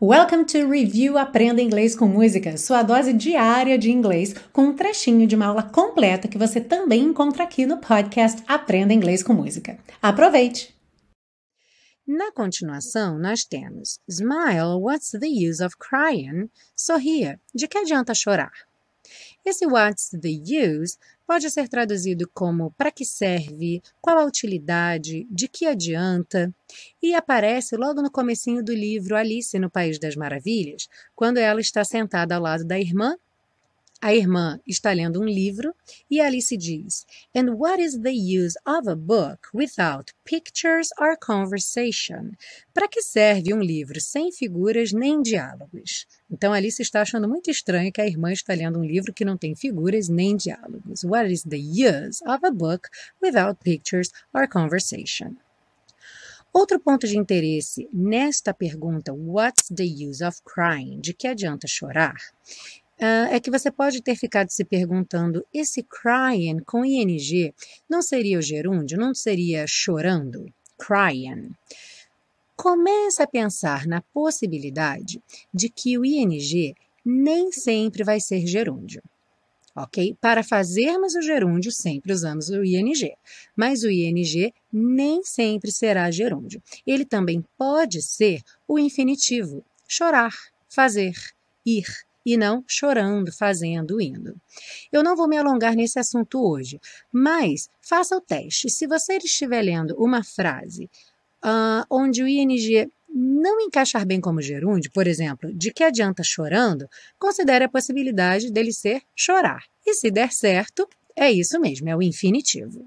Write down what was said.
Welcome to Review Aprenda Inglês com Música, sua dose diária de inglês, com um trechinho de uma aula completa que você também encontra aqui no podcast Aprenda Inglês com Música. Aproveite! Na continuação, nós temos Smile, what's the use of crying? Sorria, de que adianta chorar? Esse what's the use pode ser traduzido como para que serve, qual a utilidade, de que adianta, e aparece logo no comecinho do livro Alice no País das Maravilhas, quando ela está sentada ao lado da irmã a irmã está lendo um livro e Alice diz: And what is the use of a book without pictures or conversation? Para que serve um livro sem figuras nem diálogos? Então Alice está achando muito estranho que a irmã está lendo um livro que não tem figuras nem diálogos. What is the use of a book without pictures or conversation? Outro ponto de interesse nesta pergunta, What's the use of crying? De que adianta chorar? Uh, é que você pode ter ficado se perguntando: esse crying com ing não seria o gerúndio? Não seria chorando? Crying. Comece a pensar na possibilidade de que o ing nem sempre vai ser gerúndio. Ok? Para fazermos o gerúndio, sempre usamos o ing, mas o ing nem sempre será gerúndio. Ele também pode ser o infinitivo: chorar, fazer, ir e não chorando, fazendo, indo. Eu não vou me alongar nesse assunto hoje, mas faça o teste. Se você estiver lendo uma frase uh, onde o ing não encaixar bem como gerúndio, por exemplo, de que adianta chorando, considere a possibilidade dele ser chorar. E se der certo, é isso mesmo, é o infinitivo.